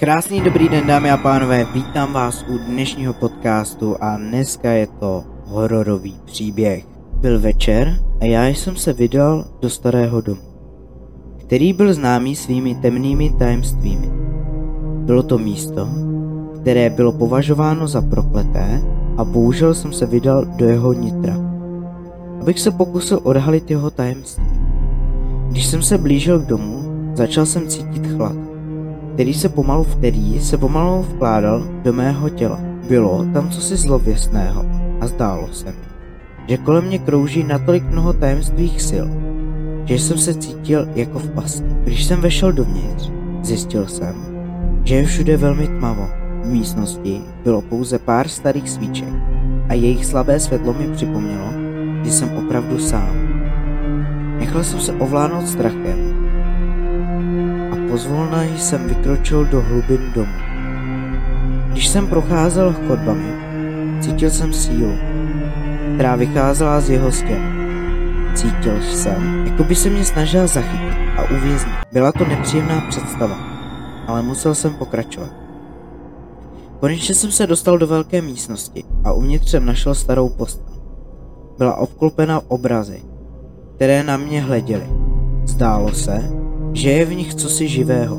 Krásný dobrý den dámy a pánové, vítám vás u dnešního podcastu a dneska je to hororový příběh. Byl večer a já jsem se vydal do starého domu, který byl známý svými temnými tajemstvími. Bylo to místo, které bylo považováno za prokleté a bohužel jsem se vydal do jeho nitra, abych se pokusil odhalit jeho tajemství. Když jsem se blížil k domu, začal jsem cítit chlad který se pomalu, který se pomalu vkládal do mého těla. Bylo tam cosi zlověstného a zdálo se mi, že kolem mě krouží natolik mnoho tajemstvých sil, že jsem se cítil jako v pasti. Když jsem vešel dovnitř, zjistil jsem, že je všude velmi tmavo. V místnosti bylo pouze pár starých svíček a jejich slabé světlo mi připomnělo, že jsem opravdu sám. Nechal jsem se ovládnout strachem Pozvolna jsem vykročil do hlubin domu. Když jsem procházel chodbami, cítil jsem sílu, která vycházela z jeho stěn. Cítil jsem, jako by se mě snažil zachytit a uvěznit. Byla to nepříjemná představa, ale musel jsem pokračovat. Konečně jsem se dostal do velké místnosti a uvnitř jsem našel starou postel. Byla obklopena obrazy, které na mě hleděly. Zdálo se, že je v nich cosi živého.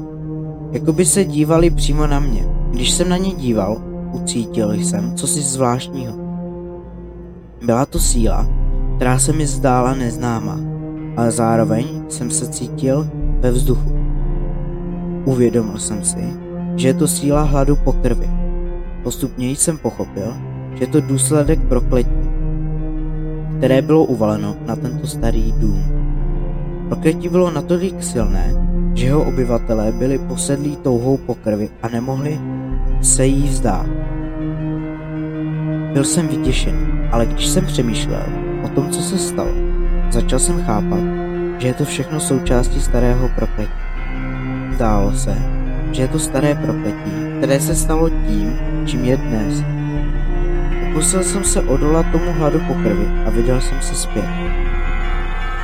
Jako by se dívali přímo na mě. Když jsem na ně díval, ucítil jsem cosi zvláštního. Byla to síla, která se mi zdála neznámá, ale zároveň jsem se cítil ve vzduchu. Uvědomil jsem si, že je to síla hladu po krvi. Postupně jsem pochopil, že je to důsledek prokletí, které bylo uvaleno na tento starý dům. Bylo natolik silné, že jeho obyvatelé byli posedlí touhou po krvi a nemohli se jí vzdát. Byl jsem vytěšený, ale když jsem přemýšlel o tom, co se stalo, začal jsem chápat, že je to všechno součástí starého prokletí. Zdálo se, že je to staré prokletí, které se stalo tím, čím je dnes. Pokusil jsem se odolat tomu hladu po krvi a vydal jsem se zpět.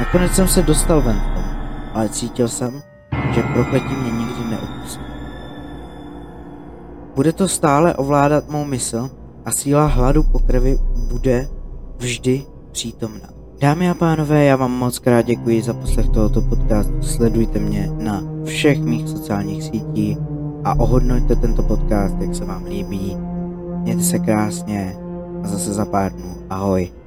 Nakonec jsem se dostal ven ale cítil jsem, že prokletí mě nikdy neopustí. Bude to stále ovládat mou mysl a síla hladu po krvi bude vždy přítomná. Dámy a pánové, já vám moc krát děkuji za poslech tohoto podcastu. Sledujte mě na všech mých sociálních sítích a ohodnoťte tento podcast, jak se vám líbí. Mějte se krásně a zase za pár dnů. Ahoj.